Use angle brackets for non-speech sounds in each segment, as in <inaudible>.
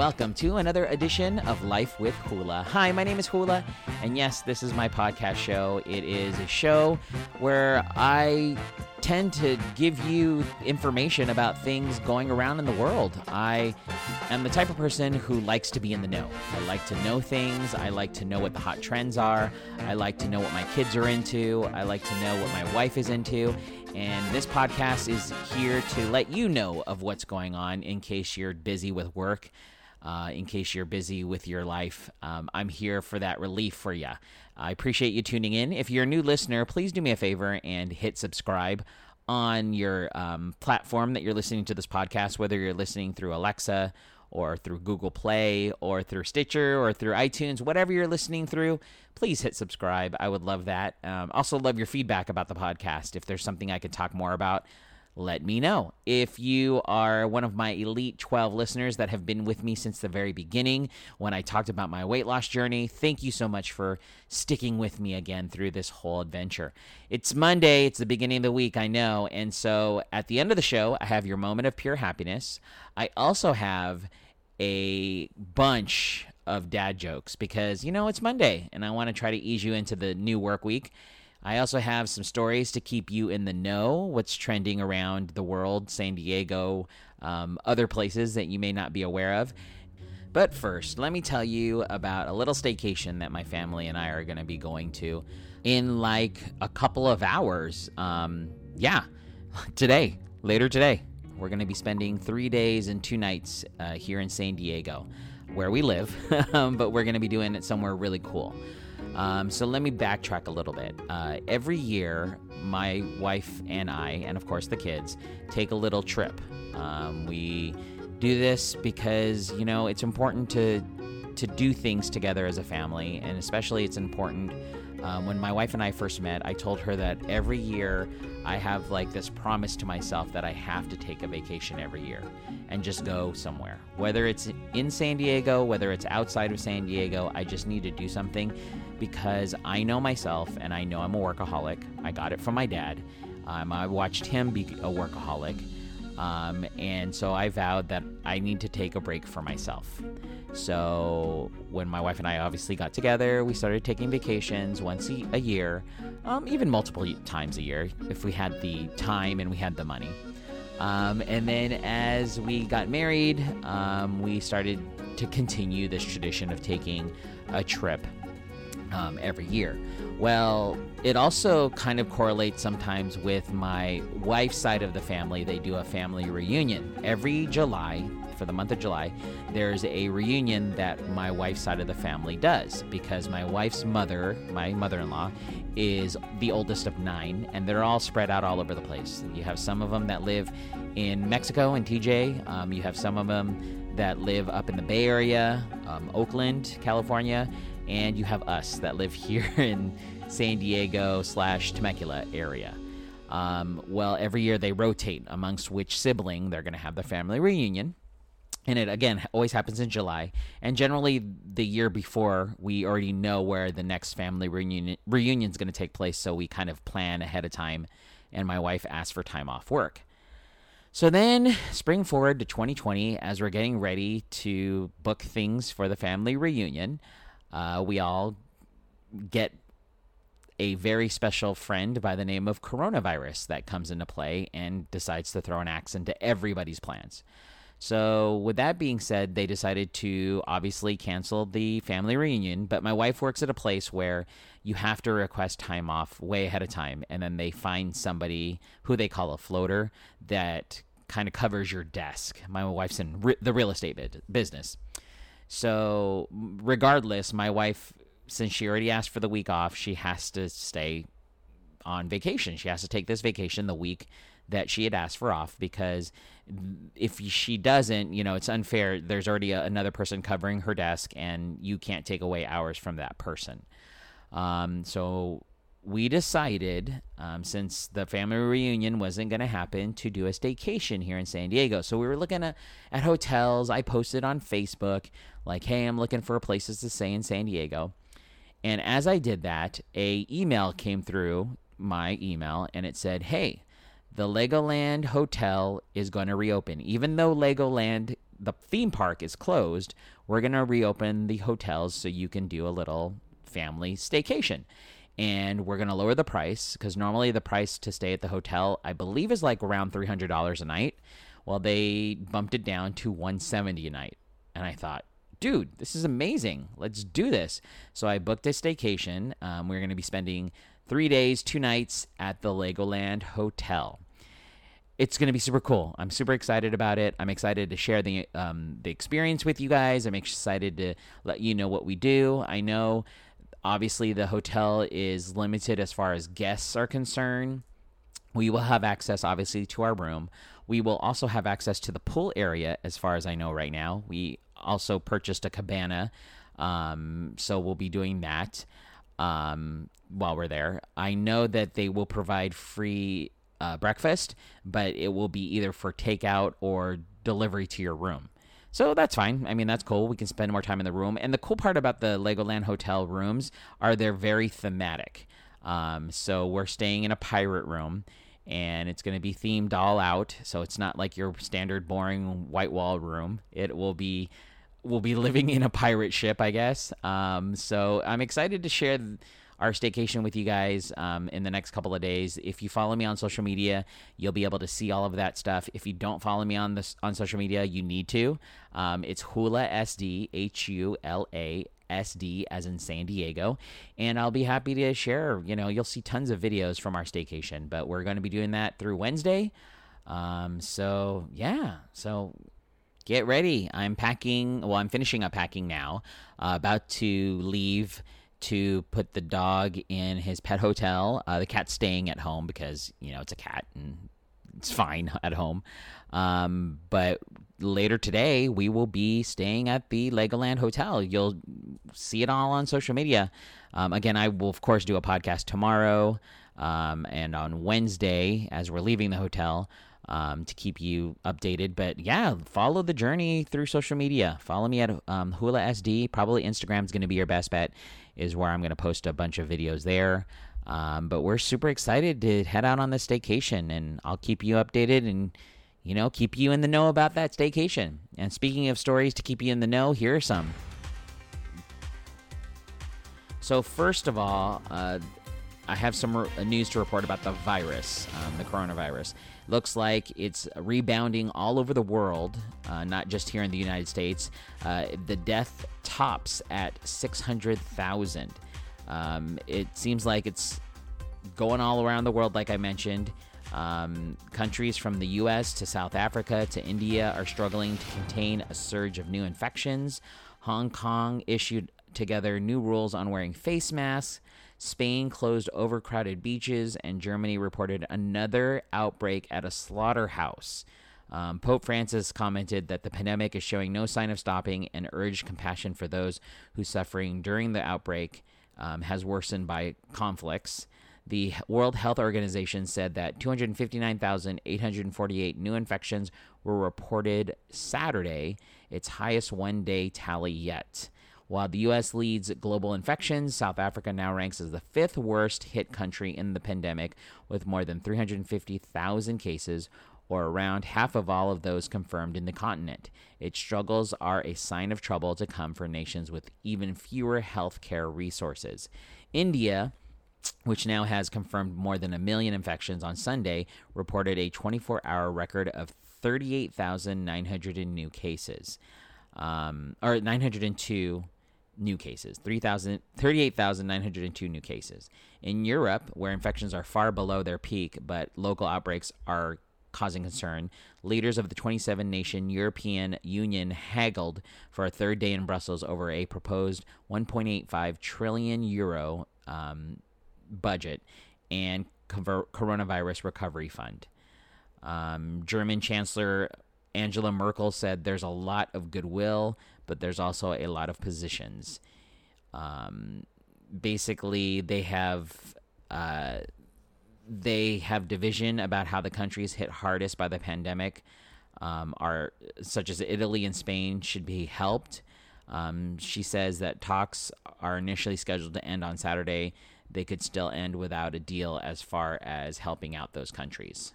welcome to another edition of Life with Hula. Hi, my name is Hula, and yes, this is my podcast show. It is a show where I tend to give you information about things going around in the world. I am the type of person who likes to be in the know. I like to know things. I like to know what the hot trends are. I like to know what my kids are into. I like to know what my wife is into. And this podcast is here to let you know of what's going on in case you're busy with work, uh, in case you're busy with your life. Um, I'm here for that relief for you. I appreciate you tuning in. If you're a new listener, please do me a favor and hit subscribe on your um, platform that you're listening to this podcast, whether you're listening through Alexa or through Google Play or through Stitcher or through iTunes, whatever you're listening through, please hit subscribe. I would love that. Um, also, love your feedback about the podcast. If there's something I could talk more about, let me know. If you are one of my Elite 12 listeners that have been with me since the very beginning when I talked about my weight loss journey, thank you so much for sticking with me again through this whole adventure. It's Monday, it's the beginning of the week, I know. And so at the end of the show, I have your moment of pure happiness. I also have a bunch of dad jokes because, you know, it's Monday and I want to try to ease you into the new work week. I also have some stories to keep you in the know, what's trending around the world, San Diego, um, other places that you may not be aware of. But first, let me tell you about a little staycation that my family and I are going to be going to in like a couple of hours. Um, yeah, <laughs> today, later today. We're going to be spending three days and two nights uh, here in San Diego, where we live, <laughs> but we're going to be doing it somewhere really cool. Um, so let me backtrack a little bit. Uh, every year, my wife and I, and of course the kids, take a little trip. Um, we do this because you know it's important to to do things together as a family, and especially it's important. Um, when my wife and I first met, I told her that every year I have like this promise to myself that I have to take a vacation every year and just go somewhere. Whether it's in San Diego, whether it's outside of San Diego, I just need to do something because I know myself and I know I'm a workaholic. I got it from my dad. Um, I watched him be a workaholic. Um, and so I vowed that I need to take a break for myself. So when my wife and I obviously got together, we started taking vacations once a year, um, even multiple times a year if we had the time and we had the money. Um, and then as we got married, um, we started to continue this tradition of taking a trip um, every year. Well, it also kind of correlates sometimes with my wife's side of the family. They do a family reunion every July. For the month of July, there's a reunion that my wife's side of the family does because my wife's mother, my mother in law, is the oldest of nine, and they're all spread out all over the place. You have some of them that live in Mexico and TJ, um, you have some of them that live up in the Bay Area, um, Oakland, California, and you have us that live <laughs> here in San Diego slash Temecula area. Um, well, every year they rotate amongst which sibling they're going to have the family reunion. And it again always happens in July, and generally the year before we already know where the next family reunion reunion is going to take place, so we kind of plan ahead of time. And my wife asked for time off work. So then, spring forward to 2020, as we're getting ready to book things for the family reunion, uh, we all get a very special friend by the name of coronavirus that comes into play and decides to throw an axe into everybody's plans. So, with that being said, they decided to obviously cancel the family reunion. But my wife works at a place where you have to request time off way ahead of time. And then they find somebody who they call a floater that kind of covers your desk. My wife's in re- the real estate business. So, regardless, my wife, since she already asked for the week off, she has to stay on vacation. She has to take this vacation the week that she had asked for off because if she doesn't, you know, it's unfair. There's already a, another person covering her desk, and you can't take away hours from that person. Um, so we decided, um, since the family reunion wasn't going to happen, to do a staycation here in San Diego. So we were looking at, at hotels. I posted on Facebook, like, hey, I'm looking for places to stay in San Diego. And as I did that, a email came through my email, and it said, hey, the Legoland Hotel is going to reopen. Even though Legoland the theme park is closed, we're going to reopen the hotels so you can do a little family staycation. And we're going to lower the price because normally the price to stay at the hotel, I believe, is like around $300 a night. Well, they bumped it down to 170 a night. And I thought, dude, this is amazing. Let's do this. So I booked a staycation. Um, we're going to be spending three days, two nights at the Legoland Hotel it's going to be super cool. I'm super excited about it. I'm excited to share the um, the experience with you guys. I'm excited to let you know what we do. I know, obviously, the hotel is limited as far as guests are concerned. We will have access, obviously, to our room. We will also have access to the pool area, as far as I know right now. We also purchased a cabana, um, so we'll be doing that um, while we're there. I know that they will provide free uh, breakfast, but it will be either for takeout or delivery to your room. So that's fine. I mean, that's cool. We can spend more time in the room. And the cool part about the Legoland Hotel rooms are they're very thematic. Um, so we're staying in a pirate room and it's going to be themed all out. So it's not like your standard boring white wall room. It will be we'll be living in a pirate ship, I guess. Um, so I'm excited to share our staycation with you guys um, in the next couple of days. If you follow me on social media, you'll be able to see all of that stuff. If you don't follow me on this on social media, you need to. Um, it's Hula SD H U L A SD as in San Diego. And I'll be happy to share. You know, you'll see tons of videos from our staycation, but we're going to be doing that through Wednesday. Um, so yeah, so get ready. I'm packing. Well, I'm finishing up packing now. Uh, about to leave to put the dog in his pet hotel. Uh, the cat's staying at home because you know it's a cat and it's fine <laughs> at home. Um, but later today, we will be staying at the Legoland Hotel. You'll see it all on social media. Um, again, I will of course do a podcast tomorrow um, and on Wednesday as we're leaving the hotel um, to keep you updated. But yeah, follow the journey through social media. Follow me at um, Hula SD. Probably Instagram is going to be your best bet, is where I'm going to post a bunch of videos there. Um, but we're super excited to head out on this staycation, and I'll keep you updated and you know keep you in the know about that staycation. And speaking of stories to keep you in the know, here are some. So first of all, uh, I have some re- news to report about the virus, um, the coronavirus. Looks like it's rebounding all over the world, uh, not just here in the United States. Uh, the death tops at 600,000. Um, it seems like it's going all around the world, like I mentioned. Um, countries from the US to South Africa to India are struggling to contain a surge of new infections. Hong Kong issued together new rules on wearing face masks. Spain closed overcrowded beaches, and Germany reported another outbreak at a slaughterhouse. Um, Pope Francis commented that the pandemic is showing no sign of stopping and urged compassion for those whose suffering during the outbreak um, has worsened by conflicts. The World Health Organization said that 259,848 new infections were reported Saturday, its highest one day tally yet. While the U.S. leads global infections, South Africa now ranks as the fifth worst hit country in the pandemic, with more than 350,000 cases, or around half of all of those confirmed in the continent. Its struggles are a sign of trouble to come for nations with even fewer healthcare resources. India, which now has confirmed more than a million infections on Sunday, reported a 24 hour record of 38,900 new cases. Um, or 902 new cases 38,902 new cases. In Europe, where infections are far below their peak, but local outbreaks are causing concern, leaders of the 27 nation European Union haggled for a third day in Brussels over a proposed 1.85 trillion euro um, budget and coronavirus recovery fund. Um, German Chancellor Angela Merkel said there's a lot of goodwill, but there's also a lot of positions. Um, basically, they have uh, they have division about how the countries hit hardest by the pandemic um, are such as Italy and Spain should be helped. Um, she says that talks are initially scheduled to end on Saturday. They could still end without a deal as far as helping out those countries.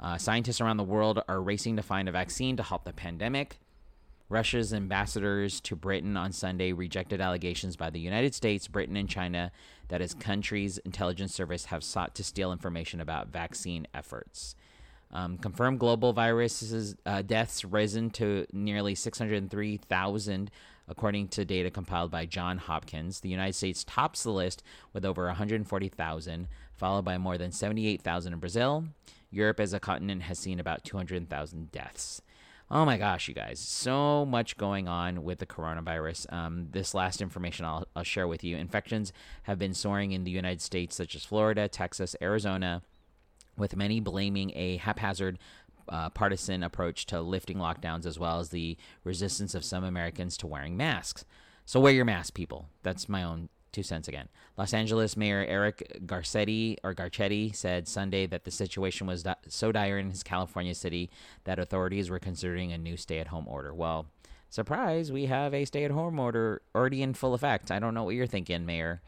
Uh, scientists around the world are racing to find a vaccine to halt the pandemic. Russia's ambassadors to Britain on Sunday rejected allegations by the United States, Britain, and China that its country's intelligence service have sought to steal information about vaccine efforts. Um, confirmed global viruses uh, deaths risen to nearly 603,000, according to data compiled by John Hopkins. The United States tops the list with over 140,000, followed by more than 78,000 in Brazil. Europe, as a continent, has seen about 200,000 deaths. Oh my gosh, you guys, so much going on with the coronavirus. Um, this last information I'll, I'll share with you. Infections have been soaring in the United States, such as Florida, Texas, Arizona, with many blaming a haphazard uh, partisan approach to lifting lockdowns as well as the resistance of some Americans to wearing masks. So wear your mask, people. That's my own two cents again. Los Angeles Mayor Eric Garcetti or Garcetti said Sunday that the situation was di- so dire in his California city that authorities were considering a new stay-at-home order. Well, surprise, we have a stay-at-home order already in full effect. I don't know what you're thinking, Mayor.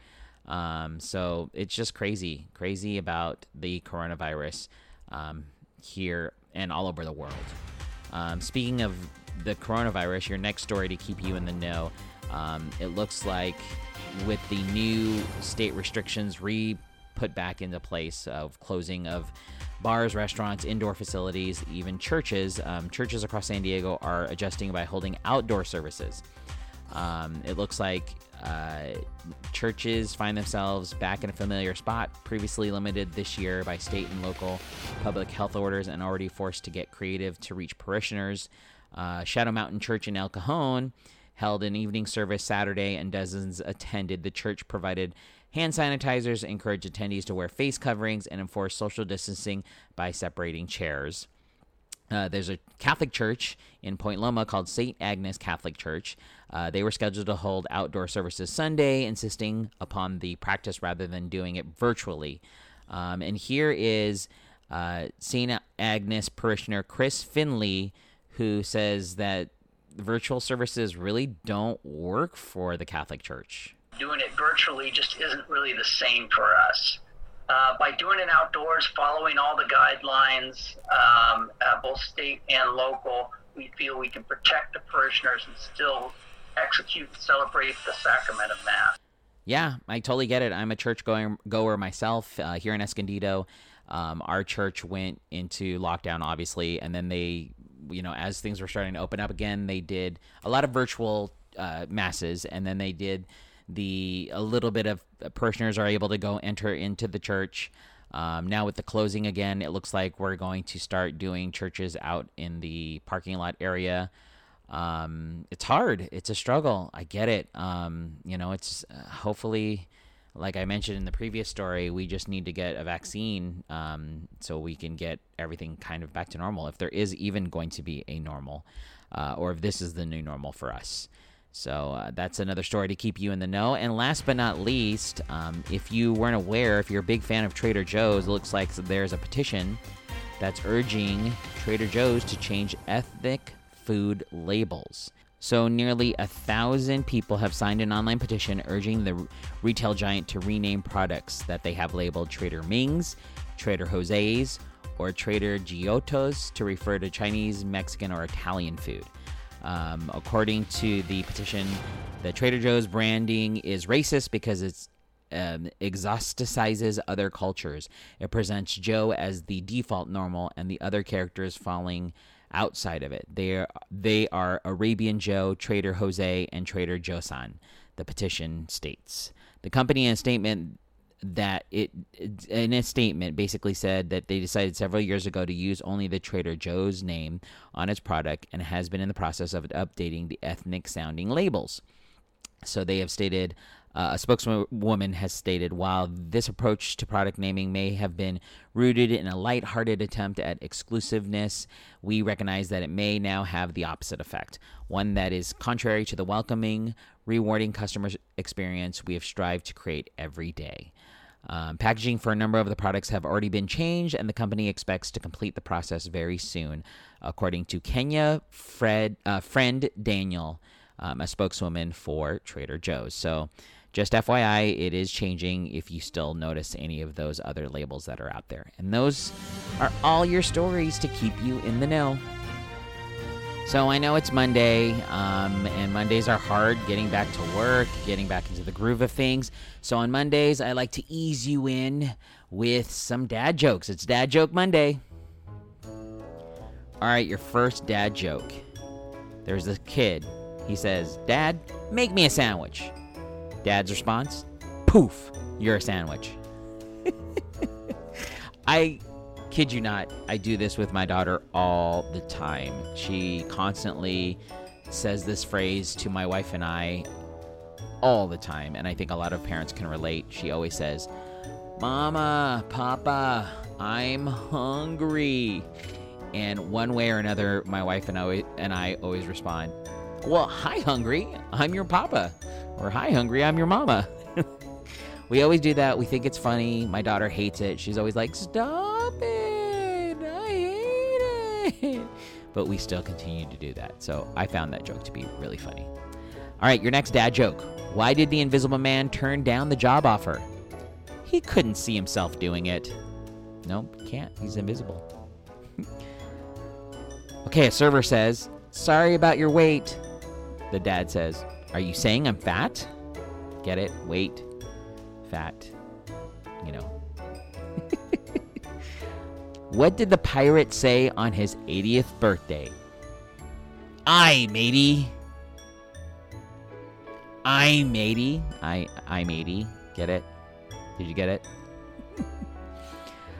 Um, so it's just crazy, crazy about the coronavirus um, here and all over the world. Um, speaking of the coronavirus, your next story to keep you in the know. Um, it looks like with the new state restrictions re put back into place of closing of bars, restaurants, indoor facilities, even churches. Um, churches across San Diego are adjusting by holding outdoor services. Um, it looks like uh, churches find themselves back in a familiar spot, previously limited this year by state and local public health orders and already forced to get creative to reach parishioners. Uh, Shadow Mountain Church in El Cajon held an evening service Saturday, and dozens attended. The church provided hand sanitizers, encouraged attendees to wear face coverings, and enforced social distancing by separating chairs. Uh, there's a Catholic church in Point Loma called St. Agnes Catholic Church. Uh, they were scheduled to hold outdoor services Sunday, insisting upon the practice rather than doing it virtually. Um, and here is uh, St. Agnes parishioner Chris Finley, who says that virtual services really don't work for the Catholic Church. Doing it virtually just isn't really the same for us. Uh, by doing it outdoors, following all the guidelines, um, uh, both state and local, we feel we can protect the parishioners and still execute and celebrate the sacrament of Mass. Yeah, I totally get it. I'm a church going goer myself uh, here in Escondido. Um, our church went into lockdown, obviously, and then they you know, as things were starting to open up again, they did a lot of virtual uh, masses, and then they did the a little bit of parishioners are able to go enter into the church. Um, now with the closing again, it looks like we're going to start doing churches out in the parking lot area. Um, it's hard. It's a struggle. I get it. Um, you know, it's uh, hopefully like I mentioned in the previous story, we just need to get a vaccine um, so we can get everything kind of back to normal, if there is even going to be a normal, uh, or if this is the new normal for us. So uh, that's another story to keep you in the know. And last but not least, um, if you weren't aware, if you're a big fan of Trader Joe's, it looks like there's a petition that's urging Trader Joe's to change ethnic food labels. So, nearly a thousand people have signed an online petition urging the retail giant to rename products that they have labeled Trader Ming's, Trader Jose's, or Trader Giotto's to refer to Chinese, Mexican, or Italian food. Um, according to the petition, the Trader Joe's branding is racist because it's um, other cultures. It presents Joe as the default normal and the other characters falling outside of it. They are, they are Arabian Joe, Trader Jose, and Trader Joe San, the petition states. The company in a statement that it in a statement basically said that they decided several years ago to use only the Trader Joe's name on its product and has been in the process of updating the ethnic sounding labels. So they have stated uh, a spokeswoman has stated while this approach to product naming may have been rooted in a light-hearted attempt at exclusiveness, we recognize that it may now have the opposite effect, one that is contrary to the welcoming, rewarding customer experience we have strived to create every day. Um, packaging for a number of the products have already been changed, and the company expects to complete the process very soon, according to Kenya Fred uh, friend Daniel, um, a spokeswoman for Trader Joe's. So just FYI, it is changing if you still notice any of those other labels that are out there. And those are all your stories to keep you in the know. So I know it's Monday, um, and Mondays are hard getting back to work, getting back into the groove of things. So on Mondays, I like to ease you in with some dad jokes. It's Dad Joke Monday. All right, your first dad joke. There's this kid. He says, Dad, make me a sandwich. Dad's response, Poof, you're a sandwich. <laughs> I kid you not, I do this with my daughter all the time. She constantly says this phrase to my wife and I all the time, and I think a lot of parents can relate. She always says, Mama, Papa, I'm hungry. And one way or another, my wife and I, and I always respond, Well, hi, hungry. I'm your papa. Or hi, hungry. I'm your mama. <laughs> we always do that. We think it's funny. My daughter hates it. She's always like, Stop it. I hate it. <laughs> But we still continue to do that. So I found that joke to be really funny. All right, your next dad joke. Why did the invisible man turn down the job offer? He couldn't see himself doing it. Nope, can't. He's invisible. <laughs> okay, a server says, Sorry about your weight. The dad says, Are you saying I'm fat? Get it? Weight. Fat. You know. <laughs> what did the pirate say on his 80th birthday? Aye, matey. I matey. I I matey. Get it? Did you get it?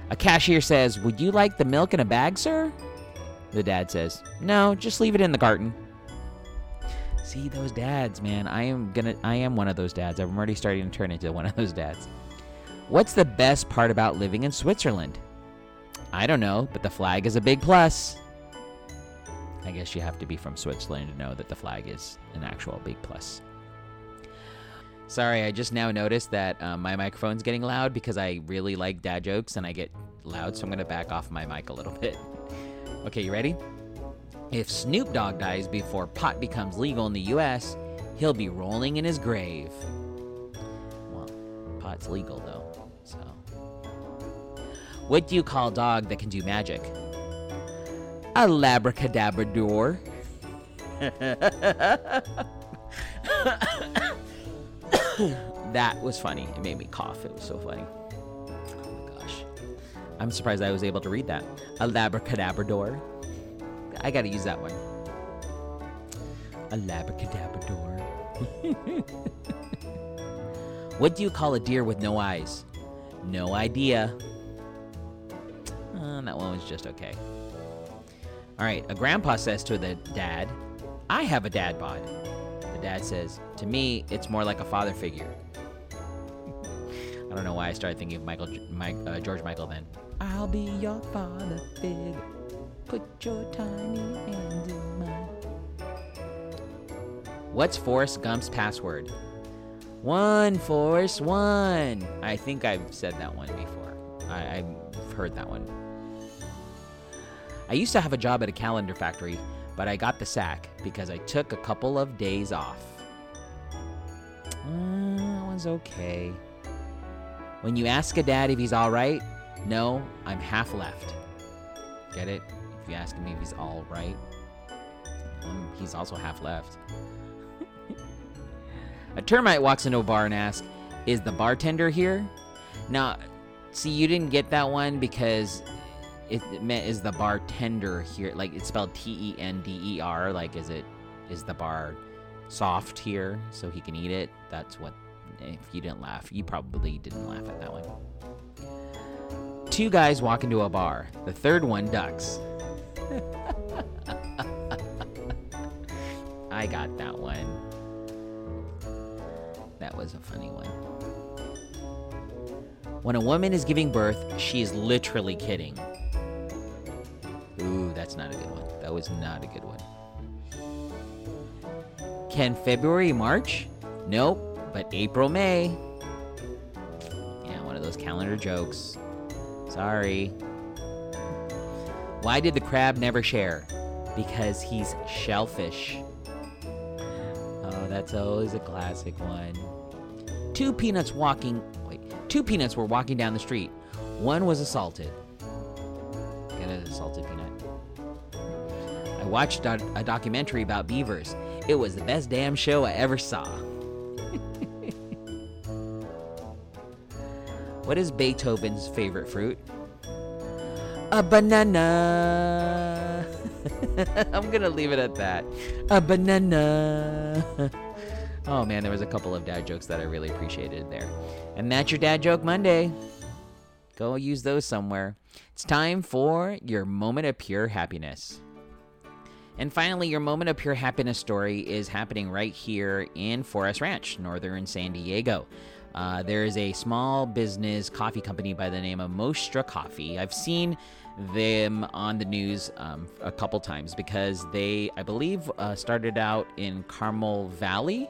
a cashier says, "Would you like the milk in a bag, sir?" The dad says, "No, just leave it in the carton." See those dads, man. I am gonna. I am one of those dads. I'm already starting to turn into one of those dads. What's the best part about living in Switzerland? I don't know, but the flag is a big plus. I guess you have to be from Switzerland to know that the flag is an actual big plus. Sorry, I just now noticed that um, my microphone's getting loud because I really like dad jokes and I get loud, so I'm gonna back off my mic a little bit. Okay, you ready? If Snoop Dogg dies before pot becomes legal in the US, he'll be rolling in his grave. Well, pot's legal though, so. What do you call a dog that can do magic? A labracadabrador. <coughs> that was funny. It made me cough. It was so funny. Oh my gosh. I'm surprised I was able to read that. A labracadabrador. I gotta use that one. A labracadabrador. <laughs> what do you call a deer with no eyes? No idea. Uh, that one was just okay. All right, a grandpa says to the dad, I have a dad bod. Dad says, To me, it's more like a father figure. I don't know why I started thinking of Michael, Mike, uh, George Michael then. I'll be your father figure. Put your tiny hands in mine. What's Forrest Gump's password? One, Forrest, one. I think I've said that one before. I, I've heard that one. I used to have a job at a calendar factory, but I got the sack because I took a couple of days off. Uh, that one's okay. When you ask a dad if he's alright, no, I'm half left. Get it? If you ask him if he's alright, um, he's also half left. <laughs> a termite walks into a bar and asks, Is the bartender here? Now, see, you didn't get that one because it meant is the bartender here like it's spelled t-e-n-d-e-r like is it is the bar soft here so he can eat it? That's what if you didn't laugh you probably didn't laugh at that one. Two guys walk into a bar. The third one ducks. <laughs> I got that one. That was a funny one. When a woman is giving birth she is literally kidding that's not a good one. That was not a good one. Can February March? Nope, but April May. Yeah, one of those calendar jokes. Sorry. Why did the crab never share? Because he's shellfish. Oh, that's always a classic one. Two peanuts walking. Wait, two peanuts were walking down the street. One was assaulted. Watched a, a documentary about beavers. It was the best damn show I ever saw. <laughs> what is Beethoven's favorite fruit? A banana. <laughs> I'm gonna leave it at that. A banana. <laughs> oh man, there was a couple of dad jokes that I really appreciated there. And that's your Dad Joke Monday. Go use those somewhere. It's time for your moment of pure happiness. And finally, your moment of pure happiness story is happening right here in 4S Ranch, northern San Diego. Uh, there is a small business coffee company by the name of Mostra Coffee. I've seen them on the news um, a couple times because they, I believe, uh, started out in Carmel Valley.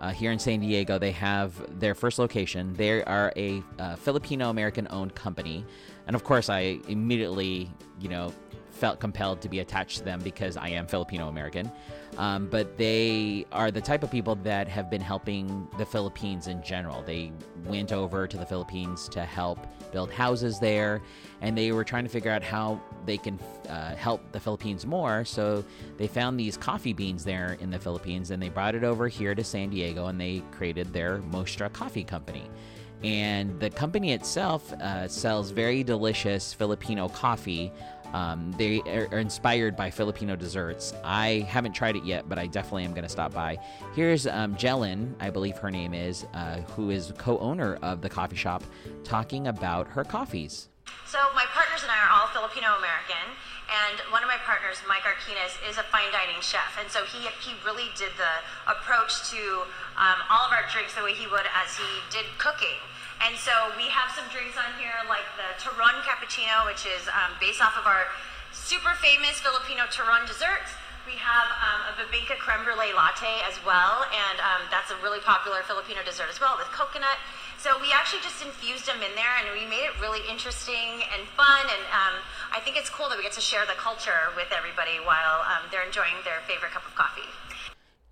Uh, here in San Diego, they have their first location. They are a uh, Filipino American owned company. And of course, I immediately, you know, felt compelled to be attached to them because I am Filipino American. Um, but they are the type of people that have been helping the Philippines in general. They went over to the Philippines to help build houses there, and they were trying to figure out how they can uh, help the Philippines more. So they found these coffee beans there in the Philippines, and they brought it over here to San Diego, and they created their Mostra Coffee Company. And the company itself uh, sells very delicious Filipino coffee um, they are inspired by Filipino desserts. I haven't tried it yet, but I definitely am going to stop by. Here's um, Jelen, I believe her name is, uh, who is co owner of the coffee shop, talking about her coffees. So, my partners and I are all Filipino American. And one of my partners, Mike Arquines, is a fine dining chef. And so he, he really did the approach to um, all of our drinks the way he would as he did cooking. And so we have some drinks on here like the Turon Cappuccino, which is um, based off of our super famous Filipino Turon desserts. We have um, a Bibingka creme brulee latte as well, and um, that's a really popular Filipino dessert as well with coconut. So we actually just infused them in there, and we made it really interesting and fun. And um, I think it's cool that we get to share the culture with everybody while um, they're enjoying their favorite cup of coffee.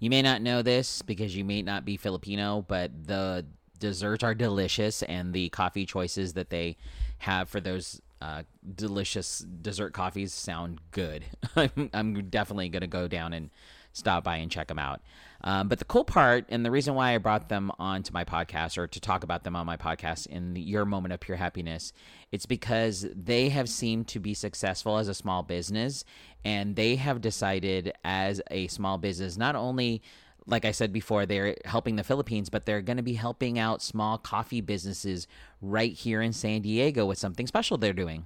You may not know this because you may not be Filipino, but the desserts are delicious, and the coffee choices that they have for those uh, delicious dessert coffees sound good. <laughs> I'm, definitely going to go down and stop by and check them out. Um, but the cool part, and the reason why I brought them onto my podcast or to talk about them on my podcast in your moment of pure happiness, it's because they have seemed to be successful as a small business, and they have decided as a small business not only like I said before, they're helping the Philippines, but they're going to be helping out small coffee businesses right here in San Diego with something special they're doing.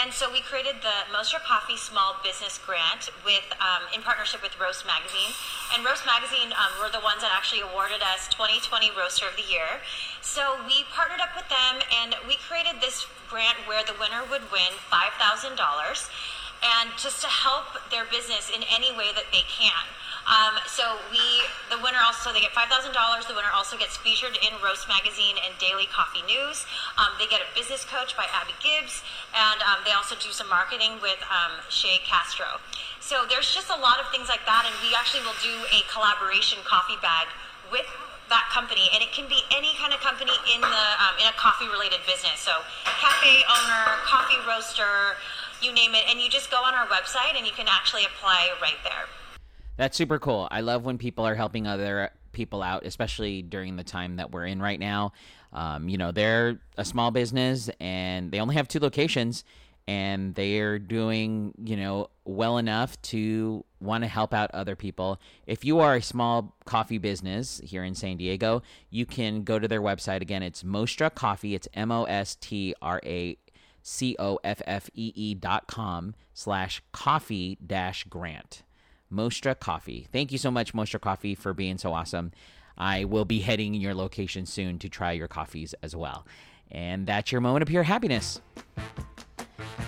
And so we created the Mostra Coffee Small Business Grant with, um, in partnership with Roast Magazine. And Roast Magazine um, were the ones that actually awarded us 2020 Roaster of the Year. So we partnered up with them and we created this grant where the winner would win $5,000 and just to help their business in any way that they can. Um, so we, the winner also, they get $5,000. The winner also gets featured in Roast Magazine and Daily Coffee News. Um, they get a business coach by Abby Gibbs, and um, they also do some marketing with um, Shay Castro. So there's just a lot of things like that, and we actually will do a collaboration coffee bag with that company, and it can be any kind of company in the um, in a coffee related business. So cafe owner, coffee roaster, you name it, and you just go on our website and you can actually apply right there. That's super cool. I love when people are helping other people out, especially during the time that we're in right now. Um, you know, they're a small business and they only have two locations and they're doing, you know, well enough to want to help out other people. If you are a small coffee business here in San Diego, you can go to their website again. It's Mostra Coffee. It's M O S T R A C O F F E E dot com slash coffee dash grant. Mostra Coffee. Thank you so much, Mostra Coffee, for being so awesome. I will be heading in your location soon to try your coffees as well. And that's your moment of pure happiness.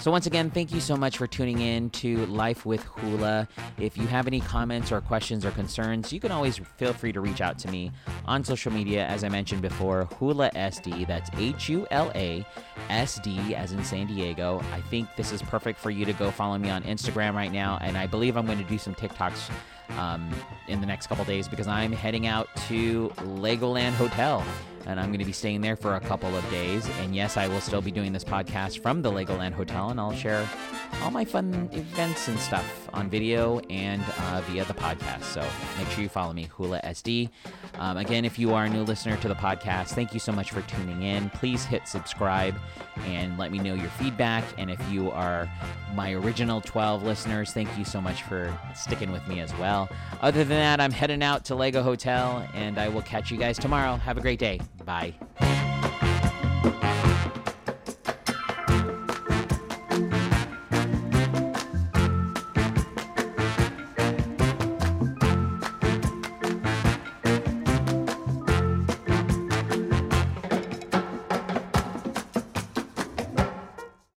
So, once again, thank you so much for tuning in to Life with Hula. If you have any comments or questions or concerns, you can always feel free to reach out to me on social media. As I mentioned before, Hula SD, that's H U L A S D, as in San Diego. I think this is perfect for you to go follow me on Instagram right now. And I believe I'm going to do some TikToks um, in the next couple days because I'm heading out to Legoland Hotel and I'm going to be staying there for a couple of days. And yes, I will still be doing this podcast from the Legoland Hotel, and I'll share all my fun events and stuff on video and uh, via the podcast. So make sure you follow me, Hula SD. Um, again, if you are a new listener to the podcast, thank you so much for tuning in. Please hit subscribe and let me know your feedback. And if you are my original 12 listeners, thank you so much for sticking with me as well. Other than that, I'm heading out to Lego Hotel and I will catch you guys tomorrow. Have a great day. Bye.